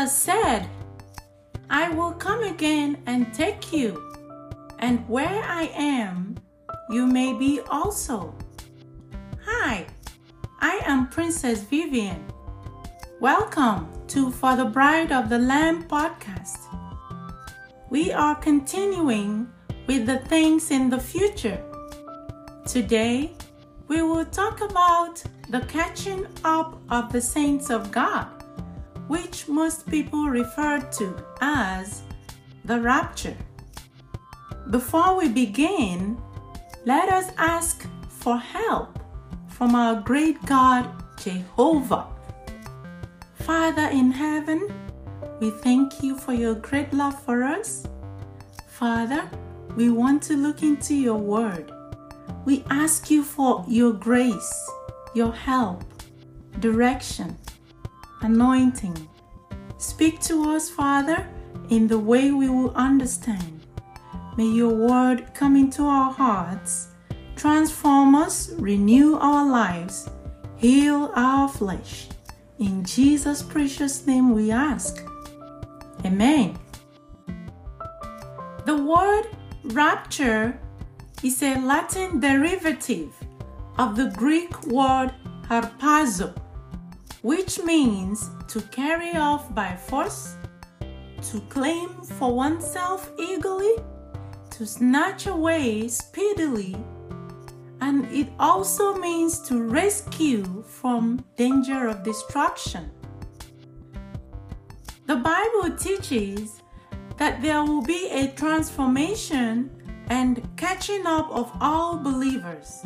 Jesus said, I will come again and take you, and where I am, you may be also. Hi, I am Princess Vivian. Welcome to For the Bride of the Lamb podcast. We are continuing with the things in the future. Today, we will talk about the catching up of the saints of God, which most people refer to as the rapture. Before we begin, let us ask for help from our great God, Jehovah. Father in heaven, we thank you for your great love for us. Father, we want to look into your word. We ask you for your grace, your help, direction, anointing. Speak to us, Father, in the way we will understand. May your word come into our hearts, transform us, renew our lives, heal our flesh. In Jesus' precious name we ask. Amen. The word rapture is a Latin derivative of the Greek word harpazo, which means to carry off by force, to claim for oneself eagerly, to snatch away speedily, and it also means to rescue from danger of destruction. The Bible teaches that there will be a transformation and catching up of all believers,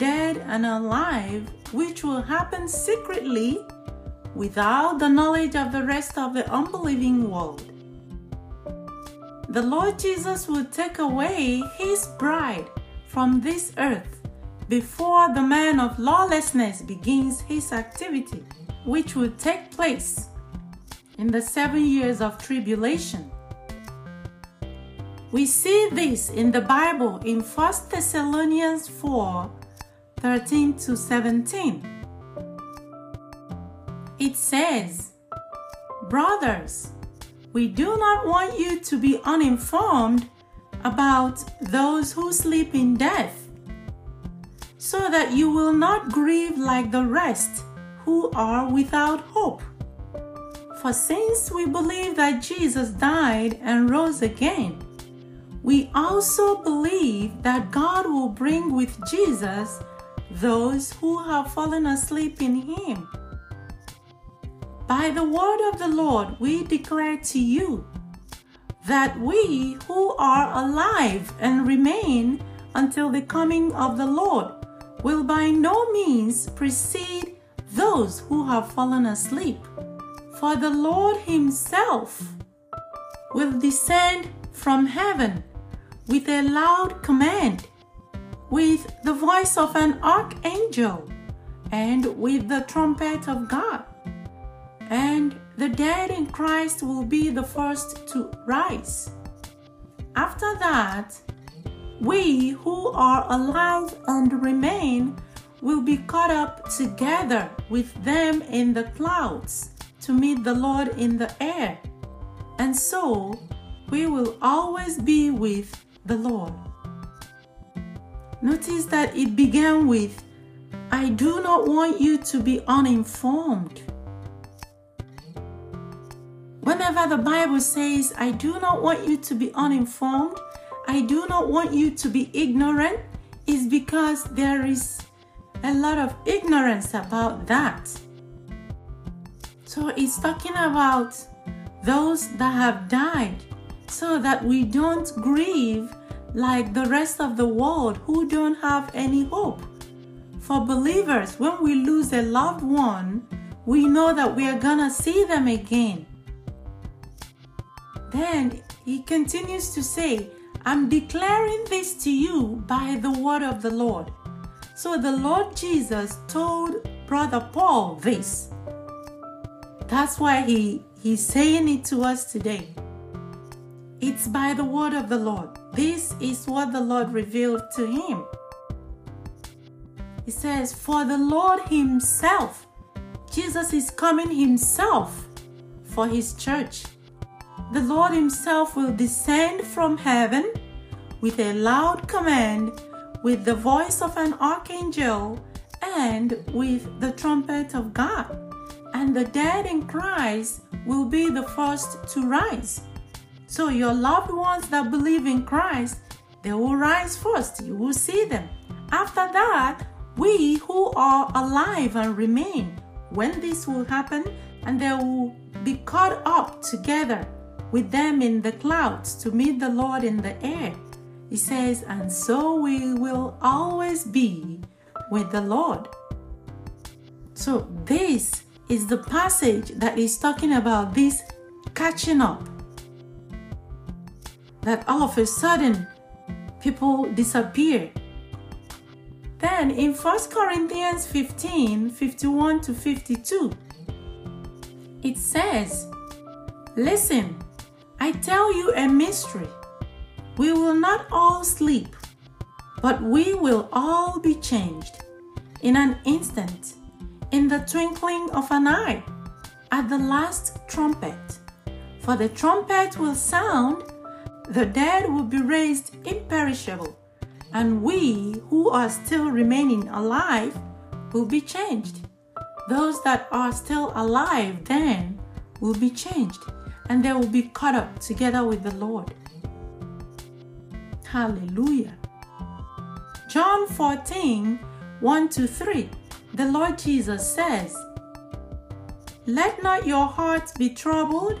dead and alive, which will happen secretly without the knowledge of the rest of the unbelieving world. The Lord Jesus will take away his bride from this earth before the man of lawlessness begins his activity, which will take place in the seven years of tribulation. We see this in the Bible in 1 Thessalonians 4 13 to 17. It says, Brothers, we do not want you to be uninformed about those who sleep in death, so that you will not grieve like the rest who are without hope. For since we believe that Jesus died and rose again, we also believe that God will bring with Jesus those who have fallen asleep in Him. By the word of the Lord, we declare to you that we who are alive and remain until the coming of the Lord will by no means precede those who have fallen asleep. For the Lord Himself will descend from heaven with a loud command, with the voice of an archangel, and with the trumpet of God. And the dead in Christ will be the first to rise. After that, we who are alive and remain will be caught up together with them in the clouds to meet the Lord in the air. And so we will always be with the Lord. Notice that it began with, I do not want you to be uninformed. Whenever the Bible says, I do not want you to be uninformed, I do not want you to be ignorant, is because there is a lot of ignorance about that. So it's talking about those that have died so that we don't grieve like the rest of the world who don't have any hope. For believers, when we lose a loved one, we know that we are gonna see them again. Then he continues to say, I'm declaring this to you by the word of the Lord. So the Lord Jesus told Brother Paul this. That's why he, he's saying it to us today. It's by the word of the Lord. This is what the Lord revealed to him. He says, For the Lord Himself, Jesus is coming Himself. For his church. The Lord himself will descend from heaven with a loud command, with the voice of an archangel, and with the trumpet of God. And the dead in Christ will be the first to rise. So, your loved ones that believe in Christ, they will rise first. You will see them. After that, we who are alive and remain, when this will happen, and they will be caught up together with them in the clouds to meet the Lord in the air. He says, and so we will always be with the Lord. So, this is the passage that is talking about this catching up. That all of a sudden people disappear. Then in 1 Corinthians 15 51 to 52, it says, Listen, I tell you a mystery. We will not all sleep, but we will all be changed in an instant, in the twinkling of an eye, at the last trumpet. For the trumpet will sound, the dead will be raised imperishable, and we who are still remaining alive will be changed. Those that are still alive then will be changed and they will be caught up together with the Lord. Hallelujah. John 14 1 to 3, the Lord Jesus says, Let not your hearts be troubled.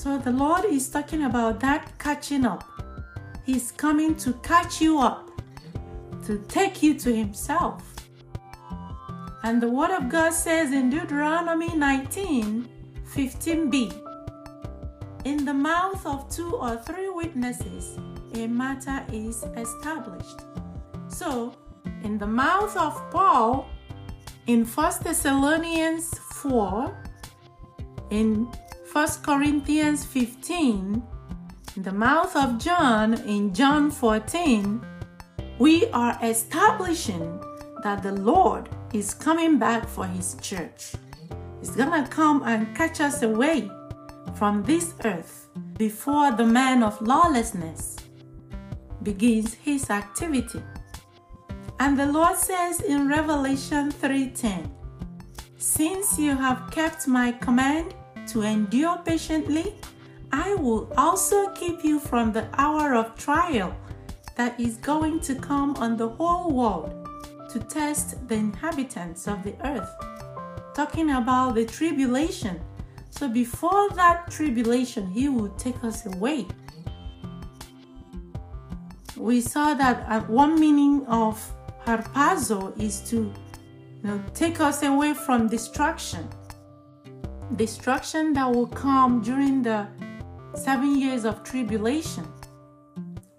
So the Lord is talking about that catching up. He's coming to catch you up, to take you to Himself. And the Word of God says in Deuteronomy 19 15b, in the mouth of two or three witnesses, a matter is established. So, in the mouth of Paul, in 1 Thessalonians 4, in 1 Corinthians 15, in the mouth of John, in John 14, we are establishing that the Lord is coming back for his church. He's gonna come and catch us away from this earth before the man of lawlessness begins his activity. And the Lord says in Revelation 3:10, Since you have kept my command to endure patiently, I will also keep you from the hour of trial that is going to come on the whole world to test the inhabitants of the earth. Talking about the tribulation so before that tribulation, He will take us away. We saw that uh, one meaning of harpazo is to you know, take us away from destruction. Destruction that will come during the seven years of tribulation.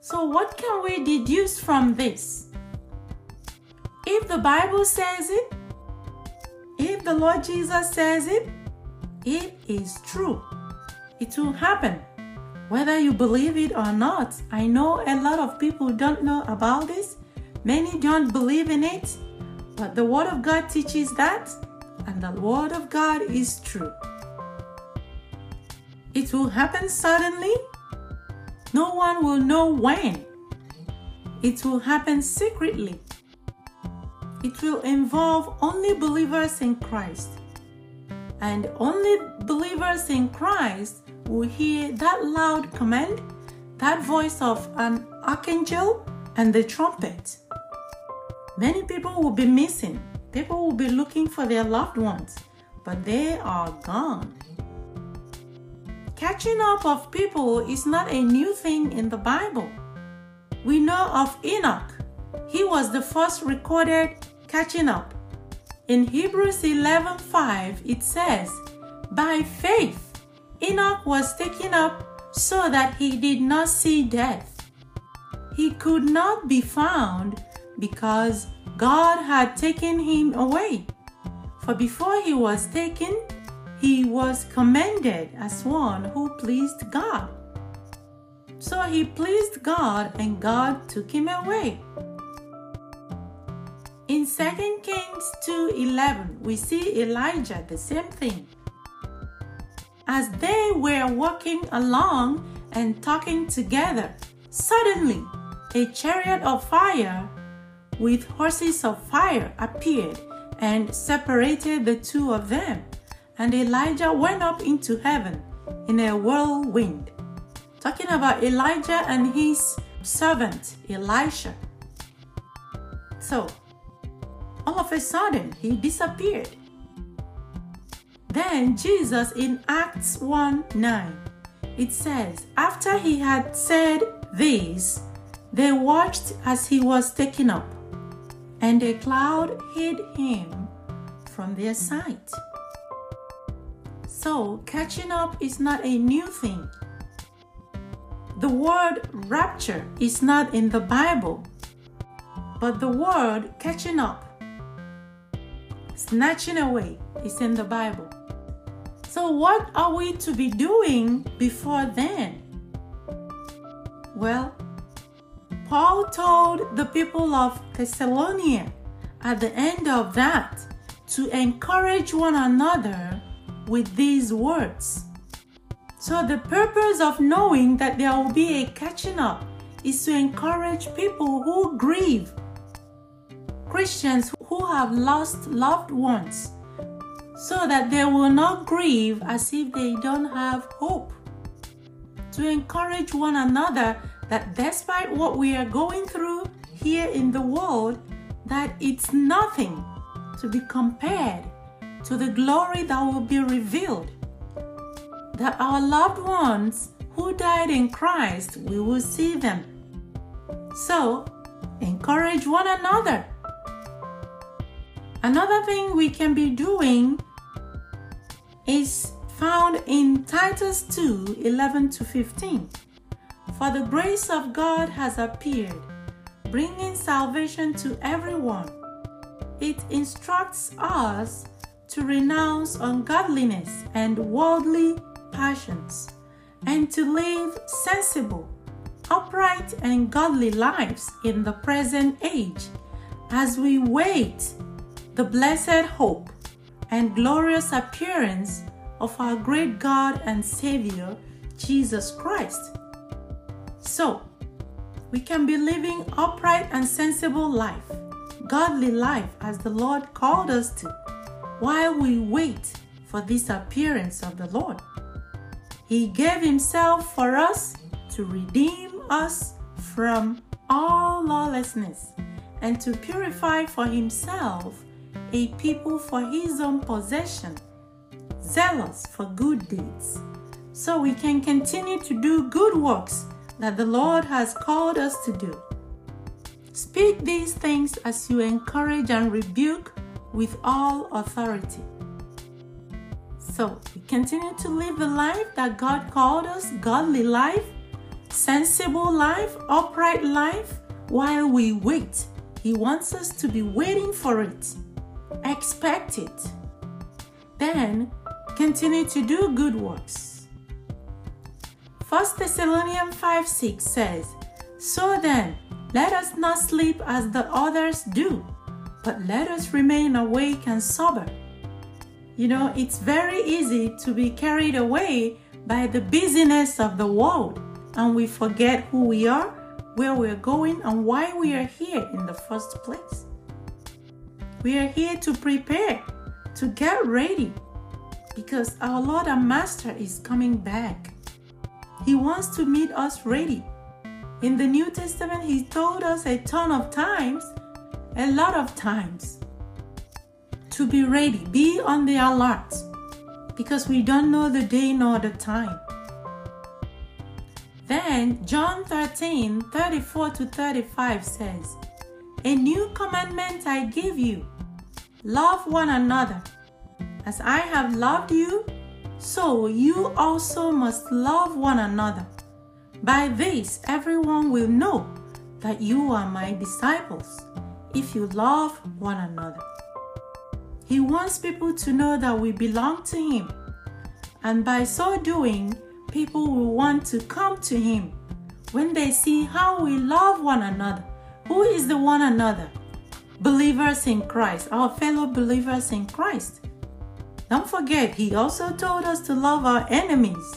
So, what can we deduce from this? If the Bible says it, if the Lord Jesus says it, it is true. It will happen. Whether you believe it or not, I know a lot of people don't know about this. Many don't believe in it, but the Word of God teaches that, and the Word of God is true. It will happen suddenly. No one will know when. It will happen secretly. It will involve only believers in Christ and only believers in Christ will hear that loud command, that voice of an archangel, and the trumpet. Many people will be missing. People will be looking for their loved ones, but they are gone. Catching up of people is not a new thing in the Bible. We know of Enoch. He was the first recorded catching up in Hebrews 11:5 it says, "By faith Enoch was taken up so that he did not see death. He could not be found because God had taken him away. For before he was taken, he was commended as one who pleased God. So he pleased God and God took him away. In 2 Kings 2:11, we see Elijah the same thing. As they were walking along and talking together, suddenly a chariot of fire with horses of fire appeared and separated the two of them. And Elijah went up into heaven in a whirlwind. Talking about Elijah and his servant Elisha. So, all of a sudden, he disappeared. Then Jesus in Acts 1 9, it says, After he had said this, they watched as he was taken up and a cloud hid him from their sight. So, catching up is not a new thing. The word rapture is not in the Bible, but the word catching up, snatching away, is in the Bible. So, what are we to be doing before then? Well, Paul told the people of Thessalonica at the end of that to encourage one another with these words. So, the purpose of knowing that there will be a catching up is to encourage people who grieve, Christians who have lost loved ones, so that they will not grieve as if they don't have hope. To encourage one another that despite what we are going through here in the world, that it's nothing to be compared to the glory that will be revealed. That our loved ones who died in Christ, we will see them. So, encourage one another. Another thing we can be doing is found in Titus 2 11 to 15. For the grace of God has appeared, bringing salvation to everyone. It instructs us to renounce ungodliness and worldly passions, and to live sensible, upright, and godly lives in the present age as we wait the blessed hope and glorious appearance of our great God and Savior, Jesus Christ. So, we can be living upright and sensible life, godly life as the Lord called us to, while we wait for this appearance of the Lord. He gave Himself for us to redeem us from all lawlessness and to purify for Himself a people for His own possession, zealous for good deeds. So we can continue to do good works that the Lord has called us to do. Speak these things as you encourage and rebuke with all authority. So, we continue to live the life that God called us godly life, sensible life, upright life, while we wait. He wants us to be waiting for it, expect it. Then, continue to do good works 1 Thessalonians 5 6 says, So then, let us not sleep as the others do, but let us remain awake and sober. You know, it's very easy to be carried away by the busyness of the world, and we forget who we are, where we're going, and why we are here in the first place. We are here to prepare, to get ready, because our Lord and Master is coming back. He wants to meet us ready. In the New Testament, He told us a ton of times, a lot of times, to be ready, be on the alert, because we don't know the day nor the time. Then John 13 34 to 35 says, A new commandment I give you love one another. As I have loved you, so you also must love one another. By this, everyone will know that you are my disciples if you love one another. He wants people to know that we belong to Him, and by so doing, people will want to come to Him when they see how we love one another. Who is the one another? Believers in Christ, our fellow believers in Christ. Don't forget, He also told us to love our enemies.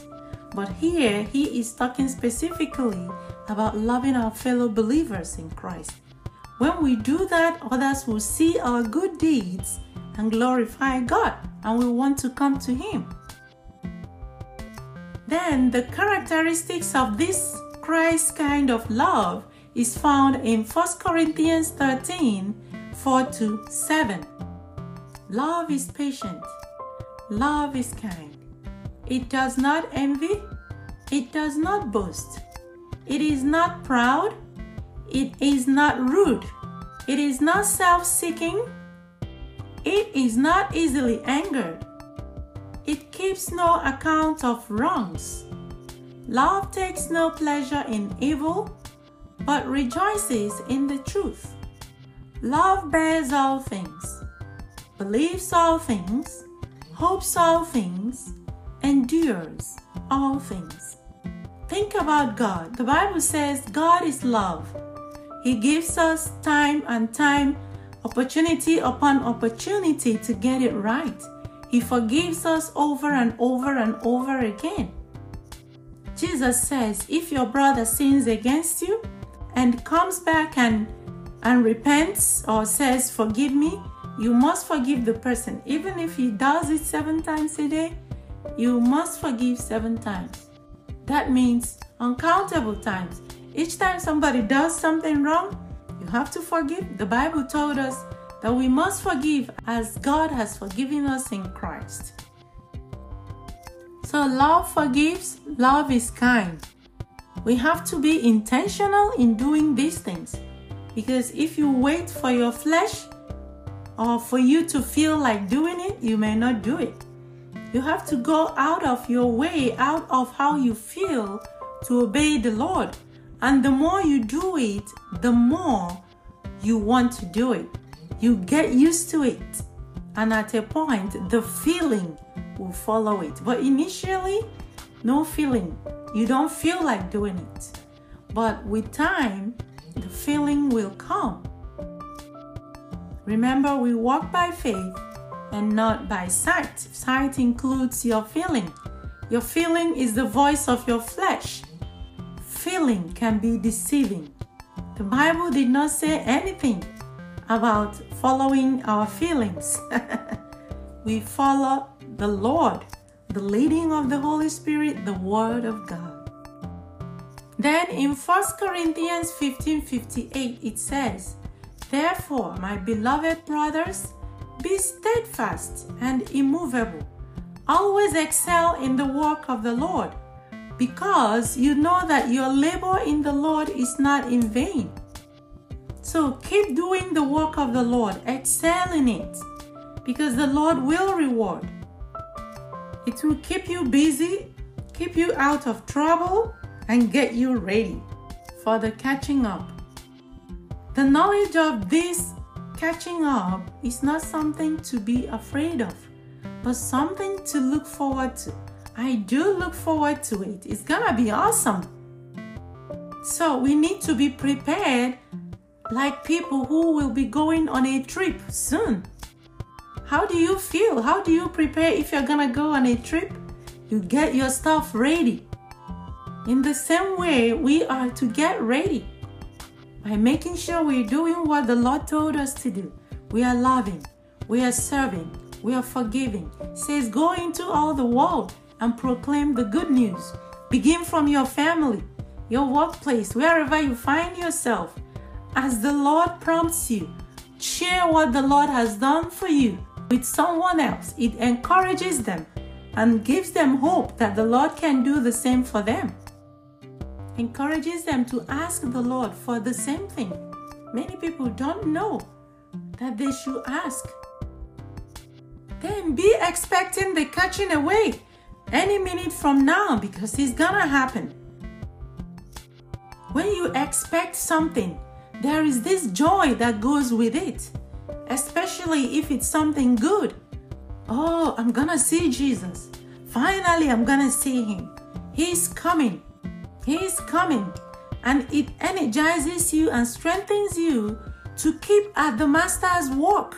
But here, He is talking specifically about loving our fellow believers in Christ. When we do that, others will see our good deeds and glorify God and will want to come to Him. Then, the characteristics of this Christ kind of love is found in 1 Corinthians 13 4 to 7. Love is patient, love is kind. It does not envy, it does not boast, it is not proud, it is not rude, it is not self seeking, it is not easily angered, it keeps no account of wrongs. Love takes no pleasure in evil, but rejoices in the truth. Love bears all things, believes all things, hopes all things, endures all things. Think about God. The Bible says God is love. He gives us time and time, opportunity upon opportunity to get it right. He forgives us over and over and over again. Jesus says, if your brother sins against you and comes back and, and repents or says, Forgive me, you must forgive the person. Even if he does it seven times a day, you must forgive seven times. That means uncountable times. Each time somebody does something wrong, you have to forgive. The Bible told us that we must forgive as God has forgiven us in Christ. So, love forgives, love is kind. We have to be intentional in doing these things because if you wait for your flesh or for you to feel like doing it, you may not do it. You have to go out of your way, out of how you feel to obey the Lord. And the more you do it, the more you want to do it. You get used to it. And at a point, the feeling will follow it. But initially, no feeling. You don't feel like doing it. But with time, the feeling will come. Remember, we walk by faith and not by sight. Sight includes your feeling. Your feeling is the voice of your flesh. Feeling can be deceiving. The Bible did not say anything about following our feelings. we follow the Lord, the leading of the Holy Spirit, the Word of God. Then in 1 Corinthians 15 58, it says, Therefore, my beloved brothers, be steadfast and immovable. Always excel in the work of the Lord, because you know that your labor in the Lord is not in vain. So keep doing the work of the Lord, excel in it, because the Lord will reward. It will keep you busy, keep you out of trouble, and get you ready for the catching up. The knowledge of this catching up is not something to be afraid of, but something to look forward to. I do look forward to it. It's gonna be awesome. So we need to be prepared like people who will be going on a trip soon. How do you feel? How do you prepare if you're gonna go on a trip? You get your stuff ready. In the same way, we are to get ready by making sure we're doing what the Lord told us to do. We are loving, we are serving, we are forgiving. It says, Go into all the world and proclaim the good news. Begin from your family, your workplace, wherever you find yourself. As the Lord prompts you, share what the Lord has done for you with someone else, it encourages them and gives them hope that the Lord can do the same for them. Encourages them to ask the Lord for the same thing. Many people don't know that they should ask. Then be expecting the catching away. any minute from now because it's gonna happen. When you expect something, there is this joy that goes with it, especially if it's something good. Oh, I'm gonna see Jesus. Finally, I'm gonna see him. He's coming. He's coming. And it energizes you and strengthens you to keep at the Master's work.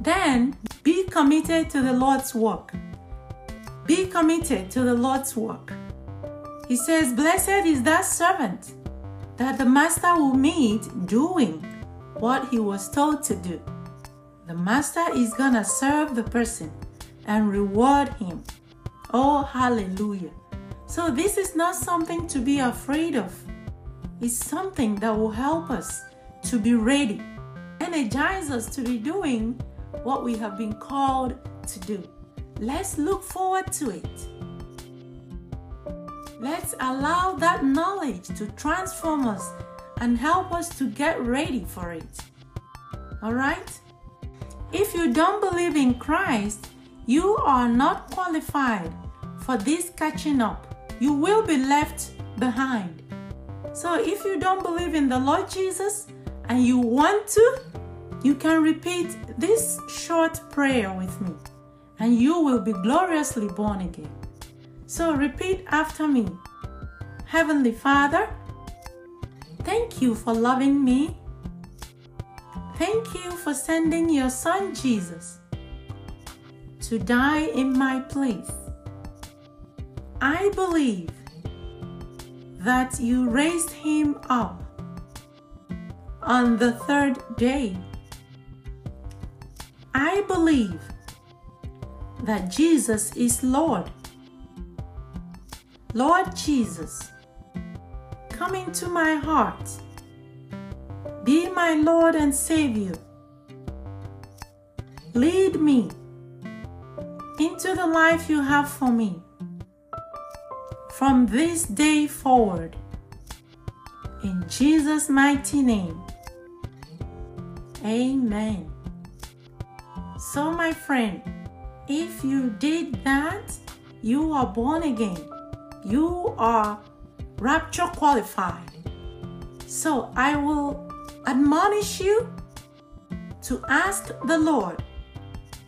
Then be committed to the Lord's work. Be committed to the Lord's work. He says, Blessed is that servant that the master will meet doing what he was told to do. The master is gonna serve the person and reward him. Oh, hallelujah. So, this is not something to be afraid of, it's something that will help us to be ready, energize us to be doing what we have been called to do. Let's look forward to it. Let's allow that knowledge to transform us and help us to get ready for it. All right? If you don't believe in Christ, you are not qualified for this catching up. You will be left behind. So if you don't believe in the Lord Jesus and you want to, you can repeat this short prayer with me and you will be gloriously born again. So repeat after me Heavenly Father, thank you for loving me. Thank you for sending your Son Jesus to die in my place. I believe that you raised him up on the third day. I believe that Jesus is Lord. Lord Jesus, come into my heart. Be my Lord and Savior. Lead me into the life you have for me from this day forward. In Jesus' mighty name. Amen. So, my friend, if you did that, you are born again. You are rapture qualified. So I will admonish you to ask the Lord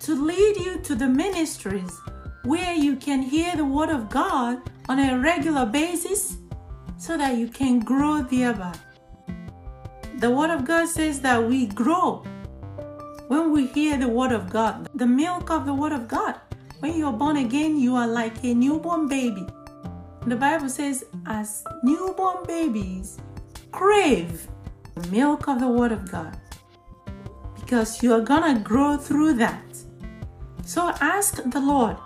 to lead you to the ministries where you can hear the Word of God on a regular basis so that you can grow thereby. The Word of God says that we grow when we hear the word of God, the milk of the word of God. When you are born again, you are like a newborn baby. The Bible says, as newborn babies crave the milk of the word of God because you are gonna grow through that. So ask the Lord.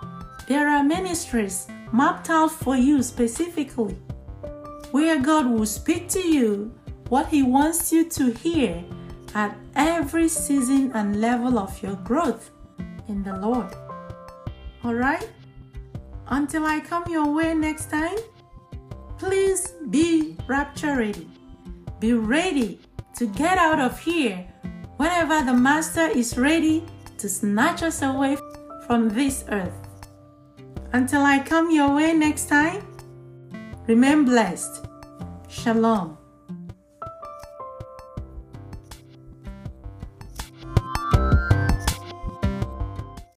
There are ministries mapped out for you specifically where God will speak to you what He wants you to hear at every season and level of your growth in the Lord. Alright? Until I come your way next time, please be rapture ready. Be ready to get out of here whenever the Master is ready to snatch us away from this earth. Until I come your way next time, remain blessed. Shalom.